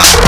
Uh.